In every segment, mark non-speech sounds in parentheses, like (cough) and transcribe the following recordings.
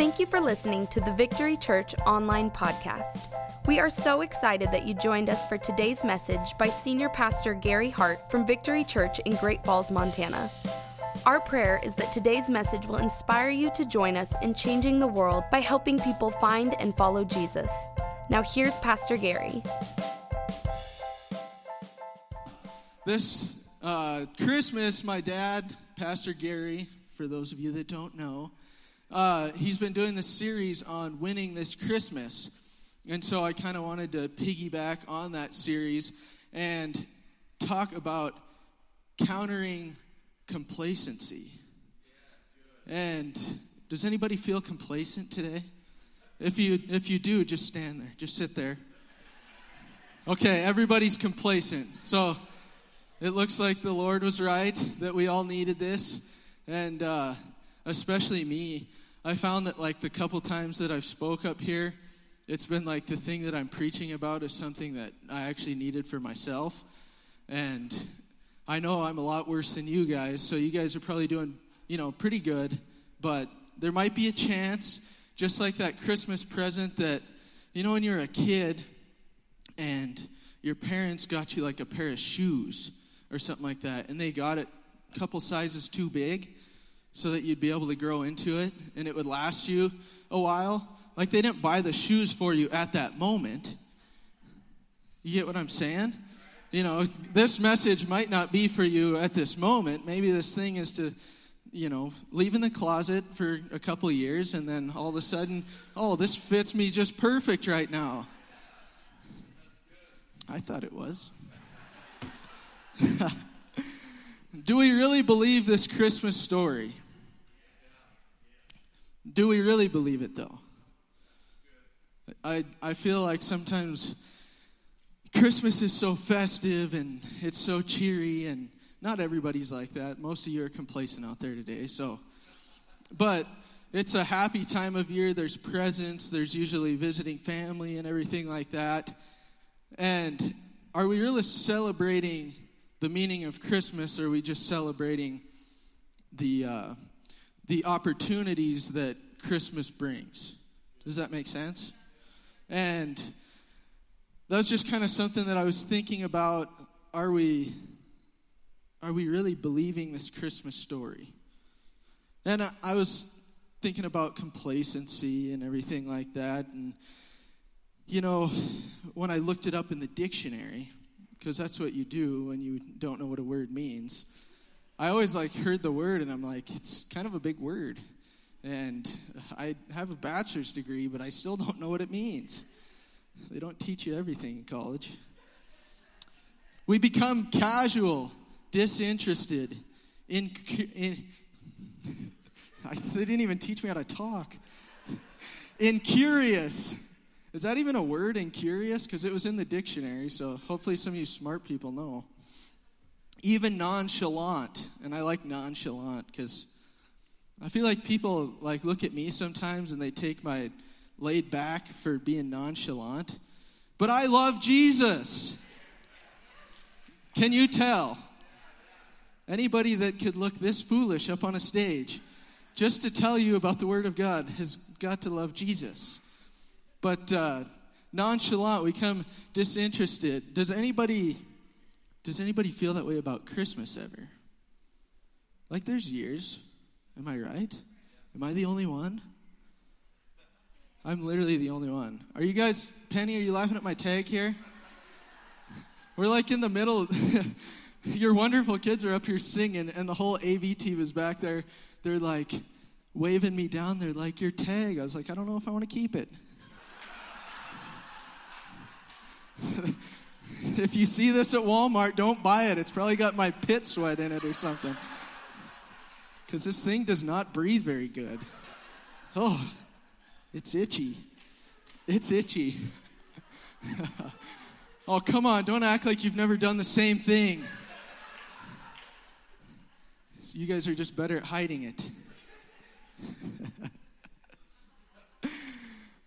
Thank you for listening to the Victory Church online podcast. We are so excited that you joined us for today's message by Senior Pastor Gary Hart from Victory Church in Great Falls, Montana. Our prayer is that today's message will inspire you to join us in changing the world by helping people find and follow Jesus. Now, here's Pastor Gary. This uh, Christmas, my dad, Pastor Gary, for those of you that don't know, uh, he's been doing this series on winning this Christmas. And so I kind of wanted to piggyback on that series and talk about countering complacency. And does anybody feel complacent today? If you if you do, just stand there. Just sit there. Okay, everybody's complacent. So it looks like the Lord was right that we all needed this, and uh, especially me. I found that like the couple times that I've spoke up here, it's been like the thing that I'm preaching about is something that I actually needed for myself, and I know I'm a lot worse than you guys, so you guys are probably doing you know pretty good, but there might be a chance, just like that Christmas present that you know when you're a kid and your parents got you like a pair of shoes or something like that, and they got it a couple sizes too big so that you'd be able to grow into it and it would last you a while. Like they didn't buy the shoes for you at that moment. You get what I'm saying? You know, this message might not be for you at this moment. Maybe this thing is to, you know, leave in the closet for a couple years and then all of a sudden, oh, this fits me just perfect right now. I thought it was. (laughs) Do we really believe this Christmas story? Do we really believe it though? I, I feel like sometimes Christmas is so festive and it's so cheery, and not everybody's like that. Most of you are complacent out there today, so. But it's a happy time of year. There's presents, there's usually visiting family and everything like that. And are we really celebrating the meaning of Christmas, are we just celebrating the, uh, the opportunities that Christmas brings? Does that make sense? And that's just kind of something that I was thinking about. Are we, are we really believing this Christmas story? And I, I was thinking about complacency and everything like that. And, you know, when I looked it up in the dictionary, because that's what you do when you don't know what a word means. I always like heard the word and I'm like, it's kind of a big word. And I have a bachelor's degree, but I still don't know what it means. They don't teach you everything in college. We become casual, disinterested, in, in (laughs) they didn't even teach me how to talk. Incurious, is that even a word, in curious? Because it was in the dictionary, so hopefully some of you smart people know. Even nonchalant, and I like nonchalant because I feel like people like look at me sometimes and they take my laid back for being nonchalant. But I love Jesus. Can you tell? Anybody that could look this foolish up on a stage just to tell you about the Word of God has got to love Jesus. But uh, nonchalant, we come disinterested. Does anybody does anybody feel that way about Christmas ever? Like there's years. Am I right? Am I the only one? I'm literally the only one. Are you guys, Penny, are you laughing at my tag here? We're like in the middle. (laughs) Your wonderful kids are up here singing, and the whole AV team is back there. They're like waving me down. They're like, Your tag. I was like, I don't know if I want to keep it. (laughs) if you see this at Walmart, don't buy it. It's probably got my pit sweat in it or something. Because this thing does not breathe very good. Oh, it's itchy. It's itchy. (laughs) oh, come on. Don't act like you've never done the same thing. So you guys are just better at hiding it.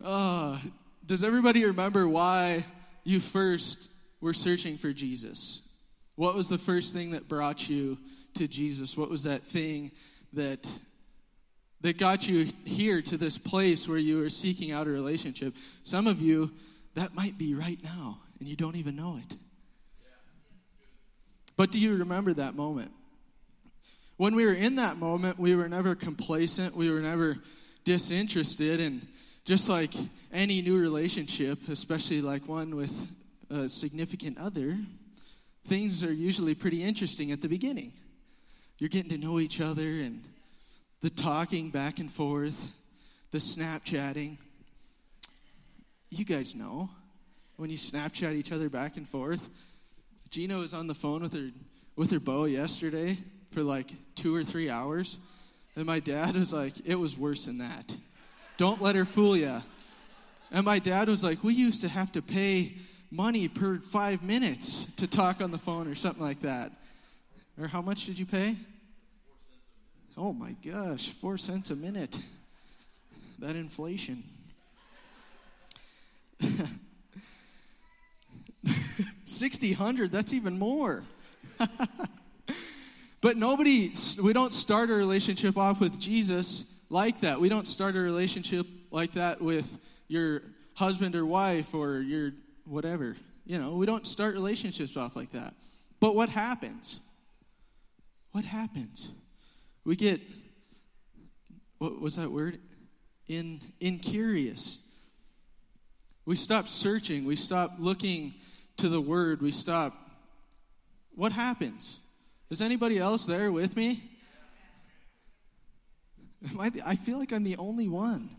oh, (laughs) does everybody remember why you first were searching for Jesus? What was the first thing that brought you to Jesus? What was that thing that that got you here to this place where you are seeking out a relationship. Some of you, that might be right now, and you don't even know it. But do you remember that moment? When we were in that moment, we were never complacent, we were never disinterested, and just like any new relationship, especially like one with a significant other, things are usually pretty interesting at the beginning. You're getting to know each other and the talking back and forth, the Snapchatting. You guys know when you Snapchat each other back and forth. Gina was on the phone with her with her beau yesterday for like two or three hours, and my dad was like, "It was worse than that. Don't let her fool you." And my dad was like, "We used to have to pay money per five minutes to talk on the phone or something like that." Or how much did you pay? Oh my gosh, four cents a minute. That inflation. (laughs) Sixty hundred, that's even more. (laughs) but nobody, we don't start a relationship off with Jesus like that. We don't start a relationship like that with your husband or wife or your whatever. You know, we don't start relationships off like that. But what happens? What happens? We get, what was that word? In, incurious. We stop searching. We stop looking to the word. We stop. What happens? Is anybody else there with me? I, I feel like I'm the only one.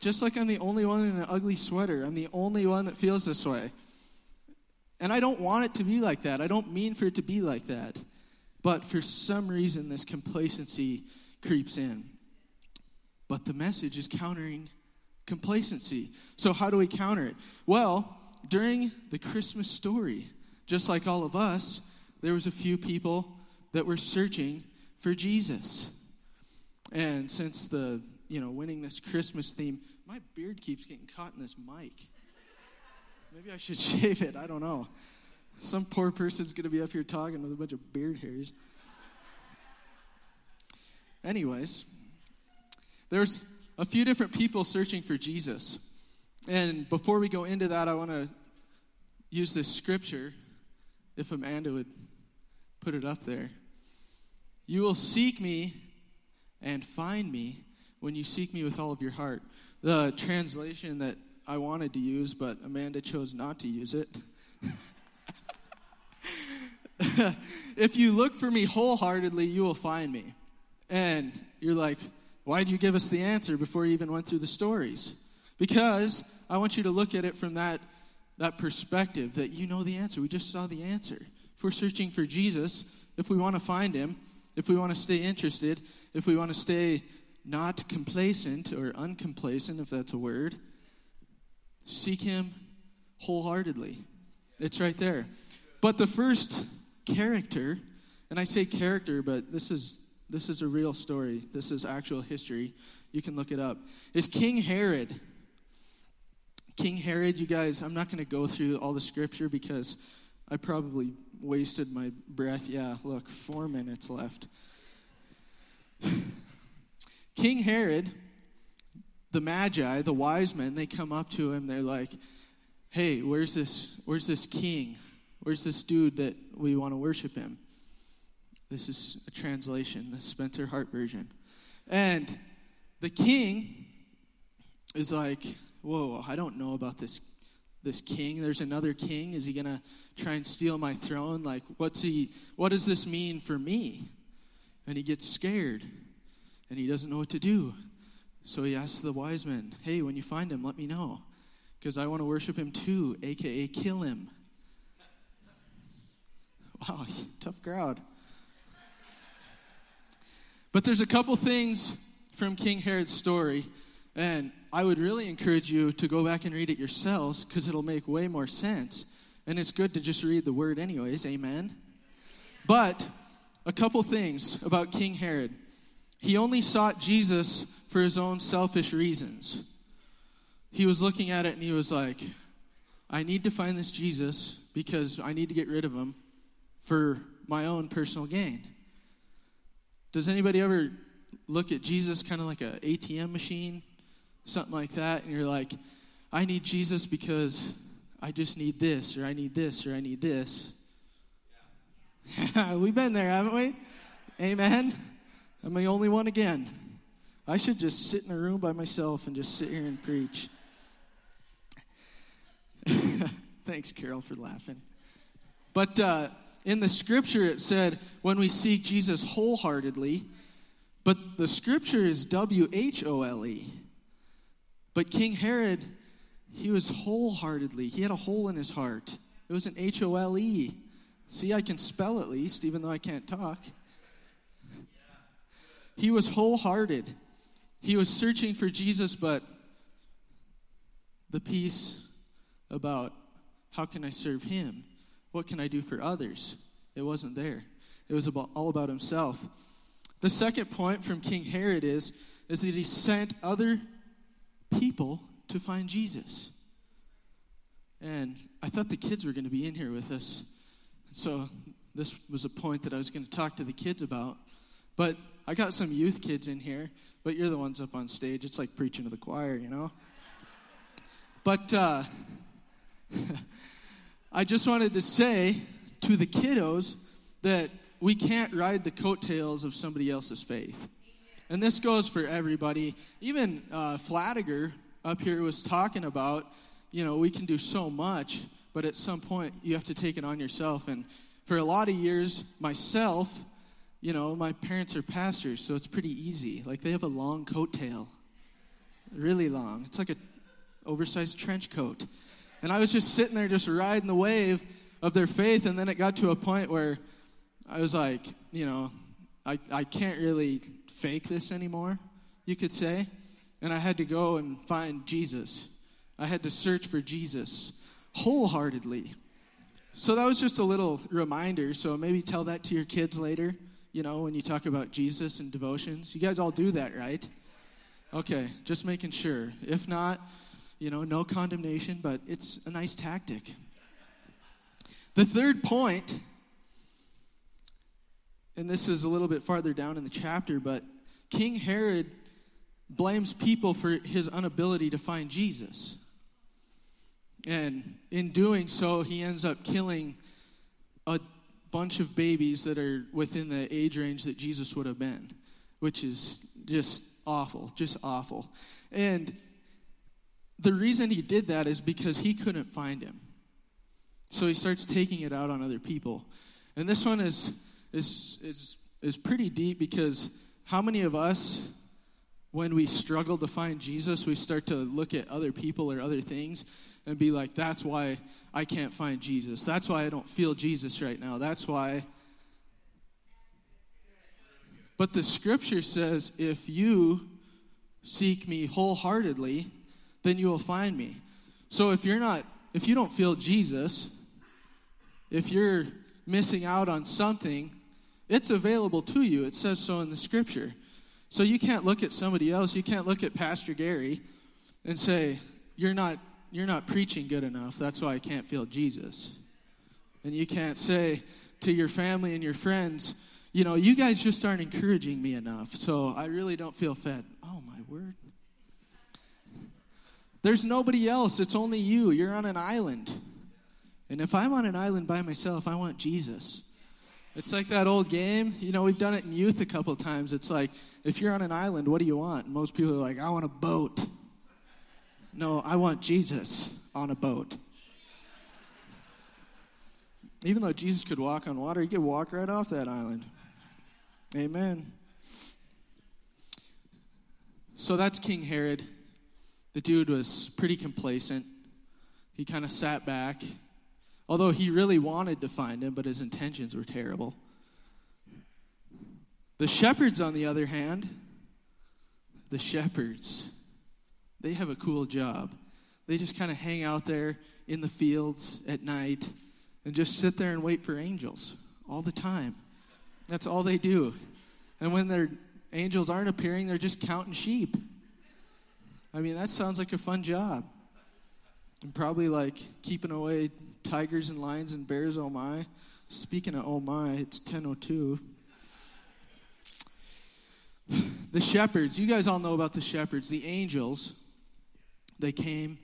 Just like I'm the only one in an ugly sweater. I'm the only one that feels this way. And I don't want it to be like that. I don't mean for it to be like that. But for some reason, this complacency creeps in. But the message is countering complacency. So, how do we counter it? Well, during the Christmas story, just like all of us, there was a few people that were searching for Jesus. And since the, you know, winning this Christmas theme, my beard keeps getting caught in this mic. Maybe I should (laughs) shave it. I don't know. Some poor person's going to be up here talking with a bunch of beard hairs. Anyways, there's a few different people searching for Jesus. And before we go into that, I want to use this scripture, if Amanda would put it up there. You will seek me and find me when you seek me with all of your heart. The translation that I wanted to use, but Amanda chose not to use it. (laughs) if you look for me wholeheartedly, you will find me. And you're like, why'd you give us the answer before you even went through the stories? Because I want you to look at it from that, that perspective that you know the answer. We just saw the answer. If we're searching for Jesus, if we want to find him, if we want to stay interested, if we want to stay not complacent or uncomplacent, if that's a word, seek him wholeheartedly. It's right there. But the first character, and I say character, but this is this is a real story. This is actual history. You can look it up. Is King Herod. King Herod, you guys, I'm not going to go through all the scripture because I probably wasted my breath. Yeah, look, four minutes left. (sighs) King Herod, the Magi, the wise men, they come up to him. They're like, "Hey, where's this? Where's this king? Where's this dude that we want to worship him? This is a translation, the Spencer Hart version. And the king is like, Whoa, I don't know about this this king. There's another king. Is he gonna try and steal my throne? Like, what's he what does this mean for me? And he gets scared and he doesn't know what to do. So he asks the wise men, Hey, when you find him, let me know. Because I want to worship him too, aka kill him. Wow, (laughs) tough crowd. But there's a couple things from King Herod's story, and I would really encourage you to go back and read it yourselves because it'll make way more sense. And it's good to just read the word, anyways. Amen. But a couple things about King Herod. He only sought Jesus for his own selfish reasons. He was looking at it and he was like, I need to find this Jesus because I need to get rid of him for my own personal gain. Does anybody ever look at Jesus kind of like a ATM machine, something like that, and you're like, I need Jesus because I just need this, or I need this, or I need this. Yeah. (laughs) We've been there, haven't we? Amen. I'm the only one again. I should just sit in a room by myself and just sit here and preach. (laughs) Thanks, Carol, for laughing. But uh, in the scripture, it said, when we seek Jesus wholeheartedly, but the scripture is W H O L E. But King Herod, he was wholeheartedly, he had a hole in his heart. It was an H O L E. See, I can spell at least, even though I can't talk. He was wholehearted. He was searching for Jesus, but the piece about how can I serve him? What can I do for others? It wasn't there. It was about, all about himself. The second point from King Herod is, is that he sent other people to find Jesus. And I thought the kids were going to be in here with us. So this was a point that I was going to talk to the kids about. But I got some youth kids in here, but you're the ones up on stage. It's like preaching to the choir, you know? But uh, (laughs) I just wanted to say to the kiddos that we can't ride the coattails of somebody else's faith. And this goes for everybody. Even uh, Flatiger up here was talking about, you know, we can do so much, but at some point you have to take it on yourself. And for a lot of years, myself, you know, my parents are pastors, so it's pretty easy. Like they have a long coattail, really long. It's like a oversized trench coat. And I was just sitting there, just riding the wave of their faith. And then it got to a point where I was like, you know, I, I can't really fake this anymore, you could say. And I had to go and find Jesus. I had to search for Jesus wholeheartedly. So that was just a little reminder. So maybe tell that to your kids later, you know, when you talk about Jesus and devotions. You guys all do that, right? Okay, just making sure. If not, you know, no condemnation, but it's a nice tactic. The third point, and this is a little bit farther down in the chapter, but King Herod blames people for his inability to find Jesus. And in doing so, he ends up killing a bunch of babies that are within the age range that Jesus would have been, which is just awful, just awful. And the reason he did that is because he couldn't find him. So he starts taking it out on other people. And this one is is is is pretty deep because how many of us when we struggle to find Jesus, we start to look at other people or other things and be like, that's why I can't find Jesus. That's why I don't feel Jesus right now. That's why. But the scripture says, if you seek me wholeheartedly, then you will find me. So if you're not, if you don't feel Jesus, if you're missing out on something, it's available to you. It says so in the scripture. So you can't look at somebody else. You can't look at Pastor Gary and say, "You're not you're not preaching good enough. That's why I can't feel Jesus." And you can't say to your family and your friends, "You know, you guys just aren't encouraging me enough. So I really don't feel fed." Oh my word. There's nobody else. It's only you. You're on an island. And if I'm on an island by myself, I want Jesus. It's like that old game. You know, we've done it in youth a couple times. It's like, if you're on an island, what do you want? And most people are like, I want a boat. No, I want Jesus on a boat. Even though Jesus could walk on water, he could walk right off that island. Amen. So that's King Herod. The dude was pretty complacent. He kind of sat back, although he really wanted to find him, but his intentions were terrible. The shepherds, on the other hand, the shepherds, they have a cool job. They just kind of hang out there in the fields at night and just sit there and wait for angels all the time. That's all they do. And when their angels aren't appearing, they're just counting sheep. I mean, that sounds like a fun job. And probably like keeping away tigers and lions and bears, oh my. Speaking of oh my, it's 1002. the shepherds, you guys all know about the shepherds, the angels. They came,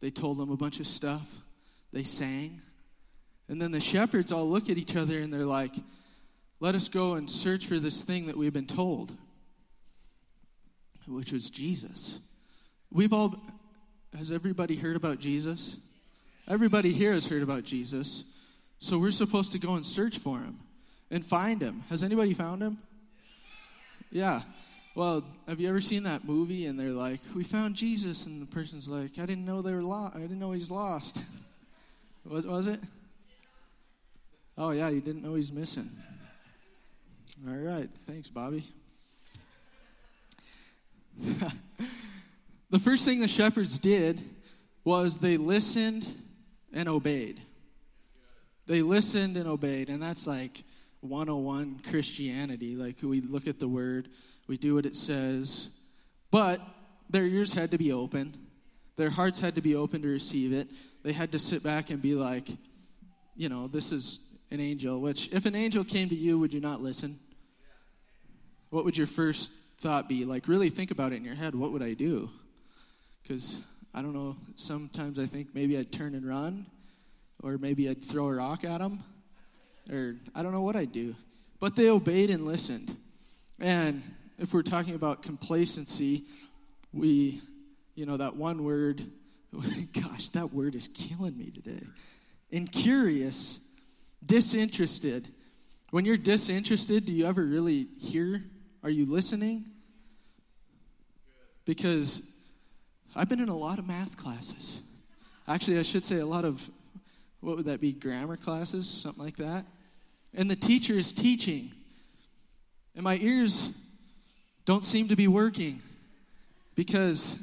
they told them a bunch of stuff, they sang. And then the shepherds all look at each other and they're like, let us go and search for this thing that we've been told, which was Jesus. We've all, has everybody heard about Jesus? Everybody here has heard about Jesus. So we're supposed to go and search for him and find him. Has anybody found him? Yeah. Well, have you ever seen that movie and they're like, "We found Jesus," and the person's like, "I didn't know they were lost. I didn't know he's lost." was was it? Oh yeah, you didn't know he's missing. All right, thanks, Bobby. (laughs) the first thing the shepherds did was they listened and obeyed. They listened and obeyed, and that's like 101 Christianity. Like we look at the word, we do what it says, but their ears had to be open. Their hearts had to be open to receive it. They had to sit back and be like, you know, this is an angel, which if an angel came to you, would you not listen? What would your first thought be? Like, really think about it in your head. What would I do? Because I don't know, sometimes I think maybe I'd turn and run, or maybe I'd throw a rock at them or I don't know what I'd do. But they obeyed and listened. And if we're talking about complacency, we, you know, that one word, (laughs) gosh, that word is killing me today. Incurious, disinterested. When you're disinterested, do you ever really hear? Are you listening? Because I've been in a lot of math classes. Actually, I should say a lot of, what would that be, grammar classes, something like that and the teacher is teaching, and my ears don't seem to be working because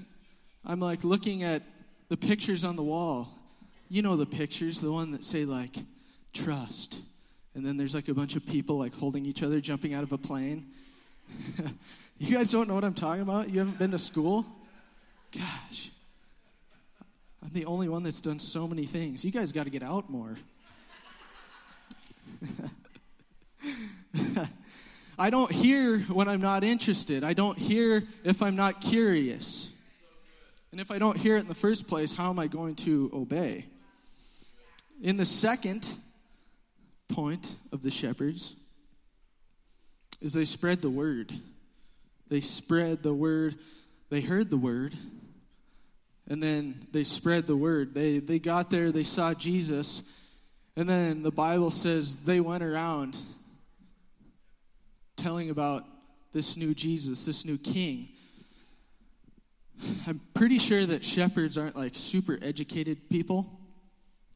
I'm like looking at the pictures on the wall. You know the pictures, the one that say like trust. And then there's like a bunch of people like holding each other jumping out of a plane. (laughs) you guys don't know what I'm talking about? You haven't been to school? Gosh. I'm the only one that's done so many things. You guys got to get out more. (laughs) I don't hear when I'm not interested. I don't hear if I'm not curious. And if I don't hear it in the first place, how am I going to obey? In the second point of the shepherds is they spread the word. They spread the word. They heard the word. And then they spread the word. They, they got there, they saw Jesus, and then the Bible says they went around telling about this new Jesus, this new king. I'm pretty sure that shepherds aren't like super educated people.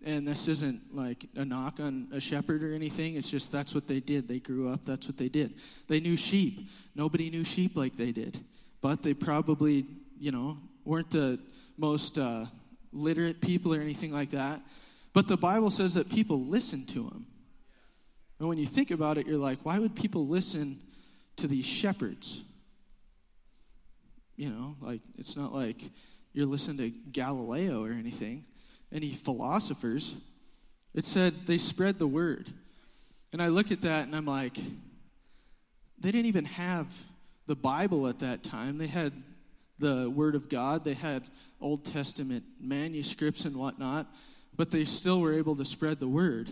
And this isn't like a knock on a shepherd or anything. It's just that's what they did. They grew up, that's what they did. They knew sheep. Nobody knew sheep like they did. But they probably, you know, weren't the most uh, literate people or anything like that. But the Bible says that people listen to him. And when you think about it, you're like, why would people listen to these shepherds? You know, like, it's not like you're listening to Galileo or anything, any philosophers. It said they spread the word. And I look at that and I'm like, they didn't even have the Bible at that time. They had the Word of God, they had Old Testament manuscripts and whatnot but they still were able to spread the word.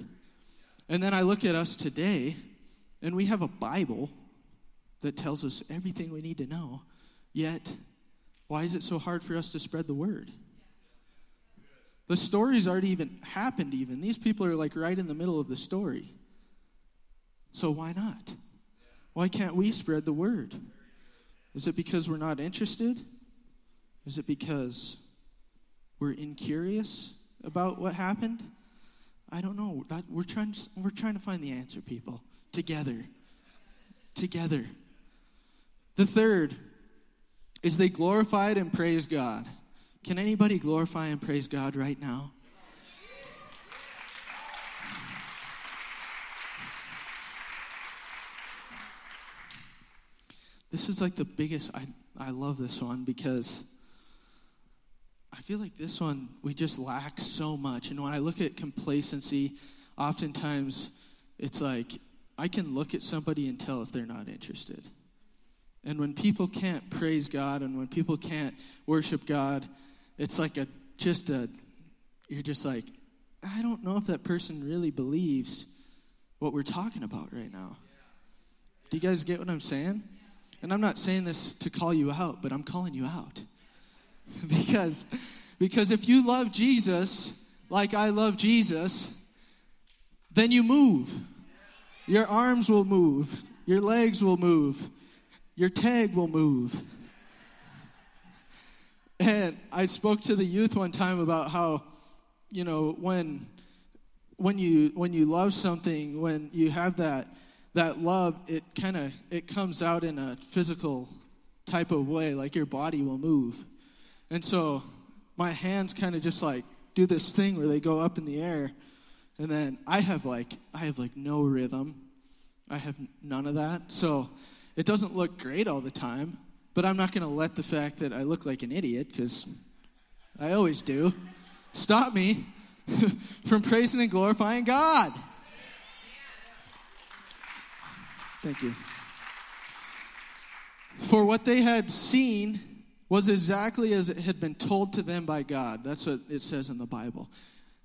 And then I look at us today, and we have a Bible that tells us everything we need to know. Yet, why is it so hard for us to spread the word? The story's already even happened, even. These people are like right in the middle of the story. So why not? Why can't we spread the word? Is it because we're not interested? Is it because we're incurious? about what happened? I don't know. That, we're, trying to, we're trying to find the answer, people, together. Together. The third is they glorified and praised God. Can anybody glorify and praise God right now? This is like the biggest, I, I love this one because I feel like this one, we just lack so much. And when I look at complacency, oftentimes it's like I can look at somebody and tell if they're not interested. And when people can't praise God and when people can't worship God, it's like a just a you're just like I don't know if that person really believes what we're talking about right now. Do you guys get what I'm saying? And I'm not saying this to call you out, but I'm calling you out. (laughs) because because if you love Jesus like I love Jesus, then you move. Your arms will move, your legs will move, your tag will move. And I spoke to the youth one time about how, you know, when when you when you love something, when you have that that love, it kind of it comes out in a physical type of way, like your body will move. And so my hands kind of just like do this thing where they go up in the air, and then I have like I have like no rhythm. I have none of that. So it doesn't look great all the time, but I'm not going to let the fact that I look like an idiot, because I always do, stop me (laughs) from praising and glorifying God. Thank you. For what they had seen was exactly as it had been told to them by God. That's what it says in the Bible.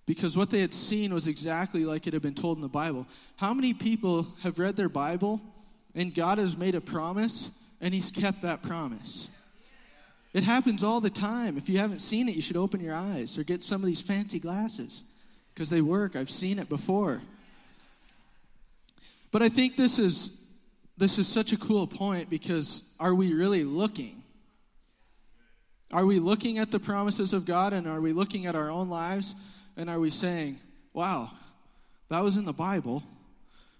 Because what they had seen was exactly like it had been told in the Bible. How many people have read their Bible and God has made a promise and He's kept that promise. It happens all the time. If you haven't seen it, you should open your eyes or get some of these fancy glasses because they work. I've seen it before. But I think this is this is such a cool point because are we really looking? Are we looking at the promises of God and are we looking at our own lives and are we saying, "Wow, that was in the Bible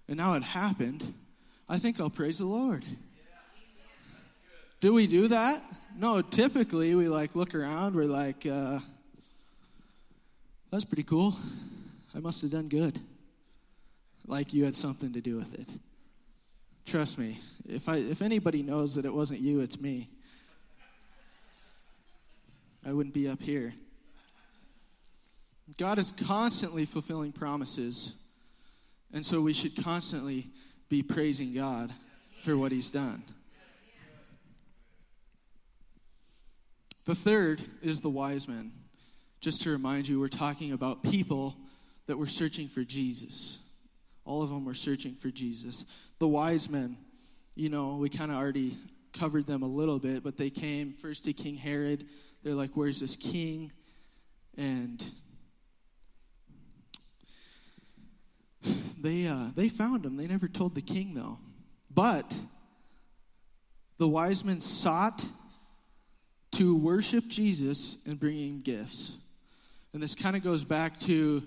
and now it happened." I think I'll praise the Lord. Do we do that? No, typically we like look around, we're like, uh, that's pretty cool. I must have done good. Like you had something to do with it. Trust me, if, I, if anybody knows that it wasn't you, it's me. I wouldn't be up here. God is constantly fulfilling promises, and so we should constantly be praising God for what He's done. The third is the wise men. Just to remind you, we're talking about people that were searching for Jesus. All of them were searching for Jesus. The wise men, you know, we kind of already covered them a little bit, but they came first to King Herod. They're like, Where's this king? And they, uh, they found him. They never told the king, though. But the wise men sought to worship Jesus and bring him gifts. And this kind of goes back to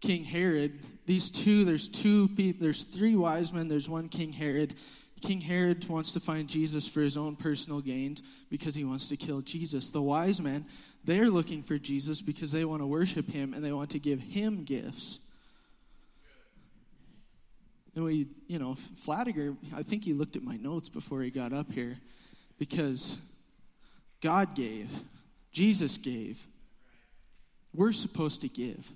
King Herod. These two, there's two people, there's three wise men, there's one King Herod. King Herod wants to find Jesus for his own personal gains because he wants to kill Jesus. The wise men, they're looking for Jesus because they want to worship him and they want to give him gifts. And we, you know, Flatiger, I think he looked at my notes before he got up here because God gave, Jesus gave. We're supposed to give.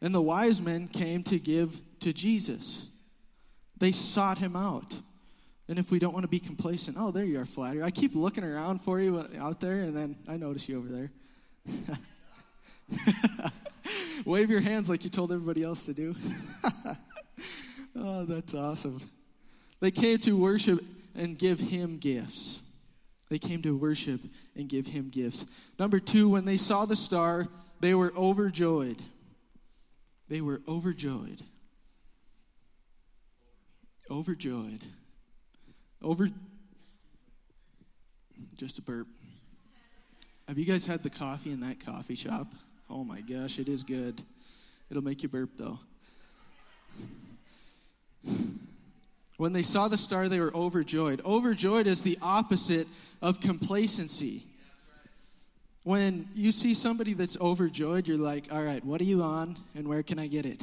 And the wise men came to give to Jesus. They sought him out. And if we don't want to be complacent, oh, there you are, Flattery. I keep looking around for you uh, out there, and then I notice you over there. (laughs) Wave your hands like you told everybody else to do. (laughs) Oh, that's awesome. They came to worship and give him gifts. They came to worship and give him gifts. Number two, when they saw the star, they were overjoyed. They were overjoyed. Overjoyed. Over. Just a burp. Have you guys had the coffee in that coffee shop? Oh my gosh, it is good. It'll make you burp though. When they saw the star, they were overjoyed. Overjoyed is the opposite of complacency. When you see somebody that's overjoyed, you're like, all right, what are you on and where can I get it?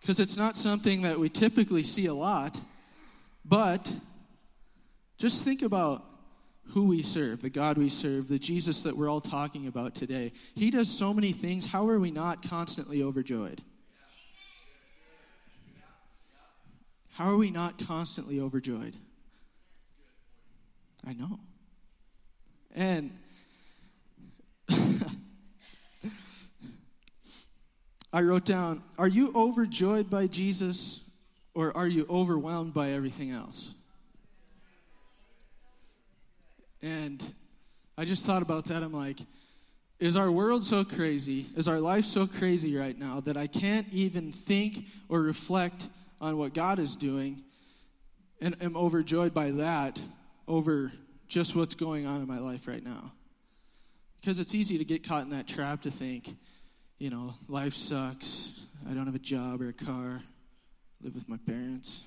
Because it's not something that we typically see a lot, but just think about who we serve, the God we serve, the Jesus that we're all talking about today. He does so many things. How are we not constantly overjoyed? How are we not constantly overjoyed? I know. And (laughs) I wrote down, Are you overjoyed by Jesus or are you overwhelmed by everything else? And I just thought about that. I'm like, is our world so crazy? Is our life so crazy right now that I can't even think or reflect on what God is doing and am overjoyed by that over just what's going on in my life right now? Because it's easy to get caught in that trap to think, you know, life sucks. I don't have a job or a car. Live with my parents.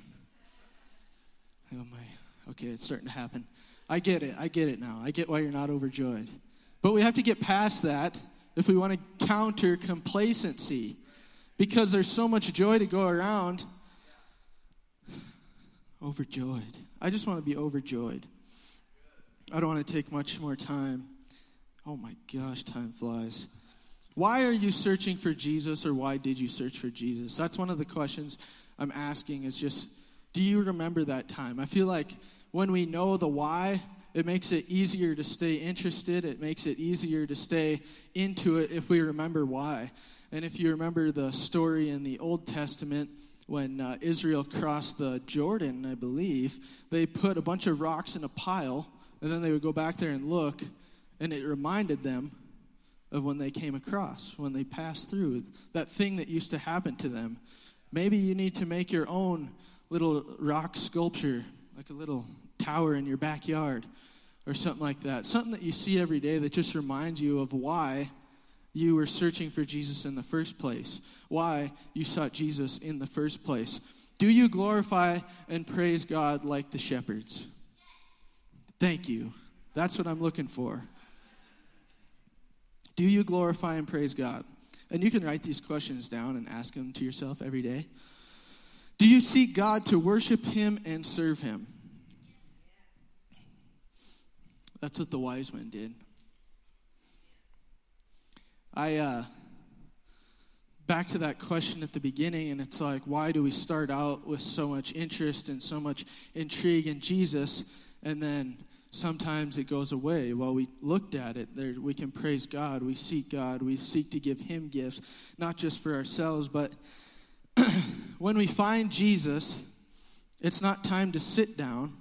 Oh my, okay, it's starting to happen. I get it. I get it now. I get why you're not overjoyed. But we have to get past that if we want to counter complacency because there's so much joy to go around. Overjoyed. I just want to be overjoyed. I don't want to take much more time. Oh my gosh, time flies. Why are you searching for Jesus or why did you search for Jesus? That's one of the questions I'm asking is just do you remember that time? I feel like when we know the why, it makes it easier to stay interested. It makes it easier to stay into it if we remember why. And if you remember the story in the Old Testament, when uh, Israel crossed the Jordan, I believe, they put a bunch of rocks in a pile, and then they would go back there and look, and it reminded them of when they came across, when they passed through, that thing that used to happen to them. Maybe you need to make your own little rock sculpture like a little tower in your backyard or something like that. Something that you see every day that just reminds you of why you were searching for Jesus in the first place, why you sought Jesus in the first place. Do you glorify and praise God like the shepherds? Thank you. That's what I'm looking for. Do you glorify and praise God? And you can write these questions down and ask them to yourself every day. Do you seek God to worship Him and serve Him? That's what the wise men did. I, uh, back to that question at the beginning, and it's like, why do we start out with so much interest and so much intrigue in Jesus, and then sometimes it goes away? While we looked at it, there, we can praise God, we seek God, we seek to give Him gifts, not just for ourselves, but (clears throat) when we find Jesus, it's not time to sit down,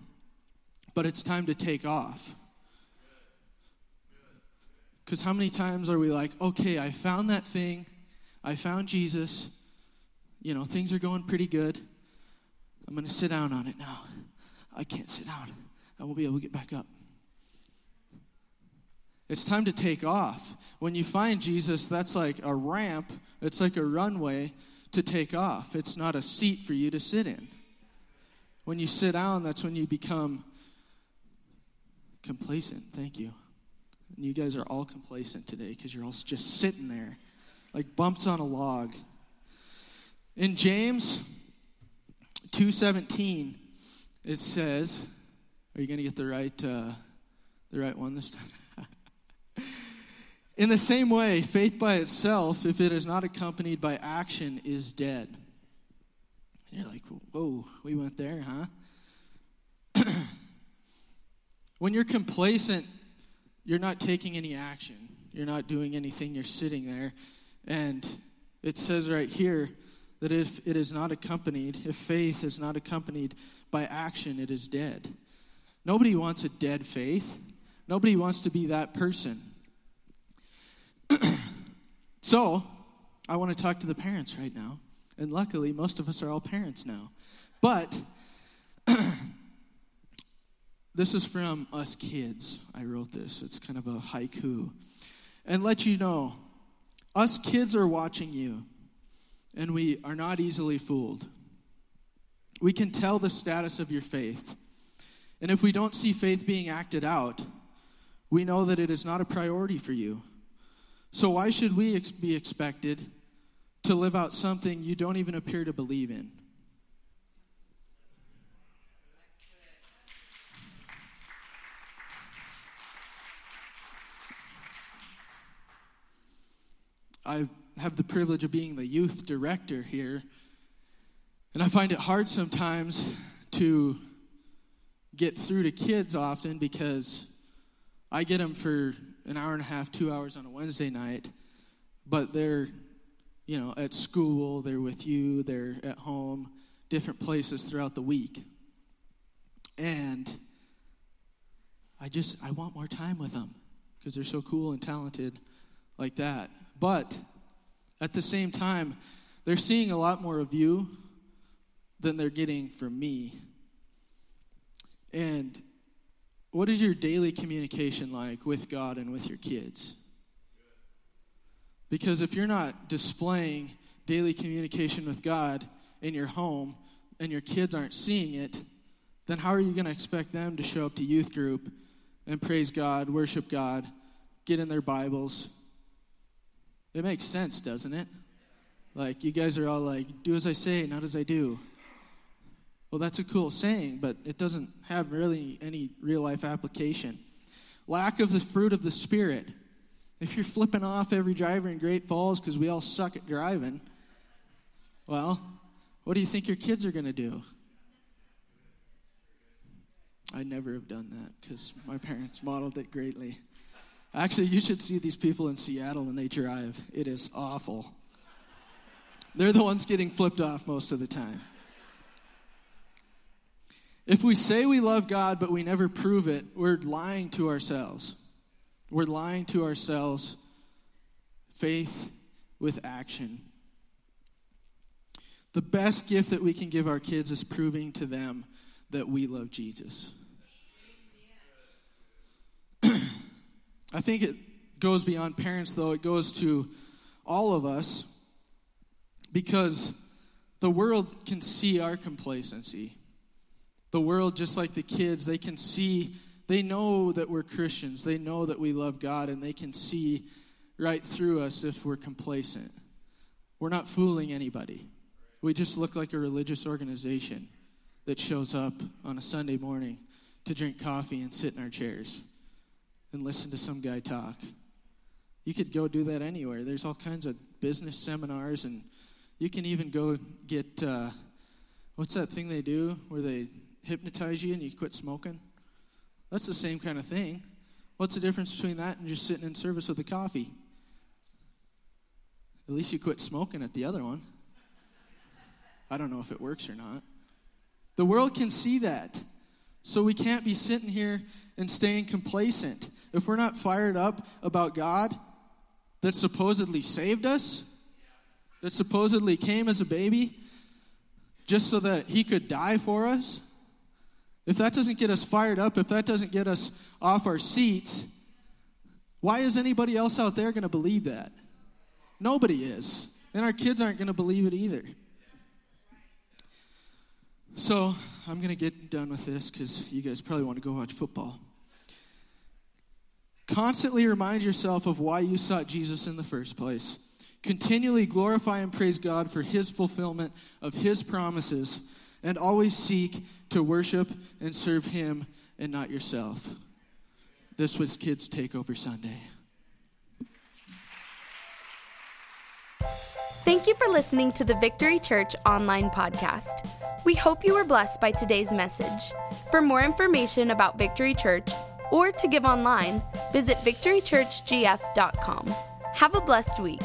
but it's time to take off. Because how many times are we like, okay, I found that thing, I found Jesus, you know, things are going pretty good. I'm going to sit down on it now. I can't sit down, I won't be able to get back up. It's time to take off. When you find Jesus, that's like a ramp, it's like a runway to take off. It's not a seat for you to sit in. When you sit down, that's when you become complacent. Thank you. And you guys are all complacent today because you're all just sitting there like bumps on a log. In James 2:17 it says, are you going to get the right uh, the right one this time? (laughs) In the same way, faith by itself, if it is not accompanied by action, is dead. And you're like, whoa, we went there, huh? (clears throat) when you're complacent, you're not taking any action. You're not doing anything. You're sitting there. And it says right here that if it is not accompanied, if faith is not accompanied by action, it is dead. Nobody wants a dead faith. Nobody wants to be that person. (clears throat) so, I want to talk to the parents right now. And luckily, most of us are all parents now. But (clears throat) this is from Us Kids. I wrote this. It's kind of a haiku. And let you know, us kids are watching you, and we are not easily fooled. We can tell the status of your faith. And if we don't see faith being acted out, we know that it is not a priority for you. So, why should we ex- be expected to live out something you don't even appear to believe in? I have the privilege of being the youth director here, and I find it hard sometimes to get through to kids often because I get them for an hour and a half, two hours on a Wednesday night, but they're, you know, at school, they're with you, they're at home, different places throughout the week. And I just, I want more time with them because they're so cool and talented like that. But at the same time, they're seeing a lot more of you than they're getting from me. And what is your daily communication like with God and with your kids? Because if you're not displaying daily communication with God in your home and your kids aren't seeing it, then how are you going to expect them to show up to youth group and praise God, worship God, get in their Bibles? It makes sense, doesn't it? Like, you guys are all like, do as I say, not as I do. Well, that's a cool saying, but it doesn't have really any real life application. Lack of the fruit of the Spirit. If you're flipping off every driver in Great Falls because we all suck at driving, well, what do you think your kids are going to do? I never have done that because my parents modeled it greatly. Actually, you should see these people in Seattle when they drive. It is awful. They're the ones getting flipped off most of the time. If we say we love God but we never prove it, we're lying to ourselves. We're lying to ourselves. Faith with action. The best gift that we can give our kids is proving to them that we love Jesus. (clears throat) I think it goes beyond parents, though. It goes to all of us because the world can see our complacency. The world, just like the kids, they can see, they know that we're Christians. They know that we love God, and they can see right through us if we're complacent. We're not fooling anybody. We just look like a religious organization that shows up on a Sunday morning to drink coffee and sit in our chairs and listen to some guy talk. You could go do that anywhere. There's all kinds of business seminars, and you can even go get uh, what's that thing they do where they hypnotize you and you quit smoking? That's the same kind of thing. What's the difference between that and just sitting in service with a coffee? At least you quit smoking at the other one. I don't know if it works or not. The world can see that. So we can't be sitting here and staying complacent. If we're not fired up about God that supposedly saved us, that supposedly came as a baby just so that he could die for us, if that doesn't get us fired up, if that doesn't get us off our seats, why is anybody else out there going to believe that? Nobody is. And our kids aren't going to believe it either. So I'm going to get done with this because you guys probably want to go watch football. Constantly remind yourself of why you sought Jesus in the first place. Continually glorify and praise God for his fulfillment of his promises and always seek to worship and serve Him and not yourself. This was Kids Takeover Sunday. Thank you for listening to the Victory Church online podcast. We hope you were blessed by today's message. For more information about Victory Church or to give online, visit victorychurchgf.com. Have a blessed week.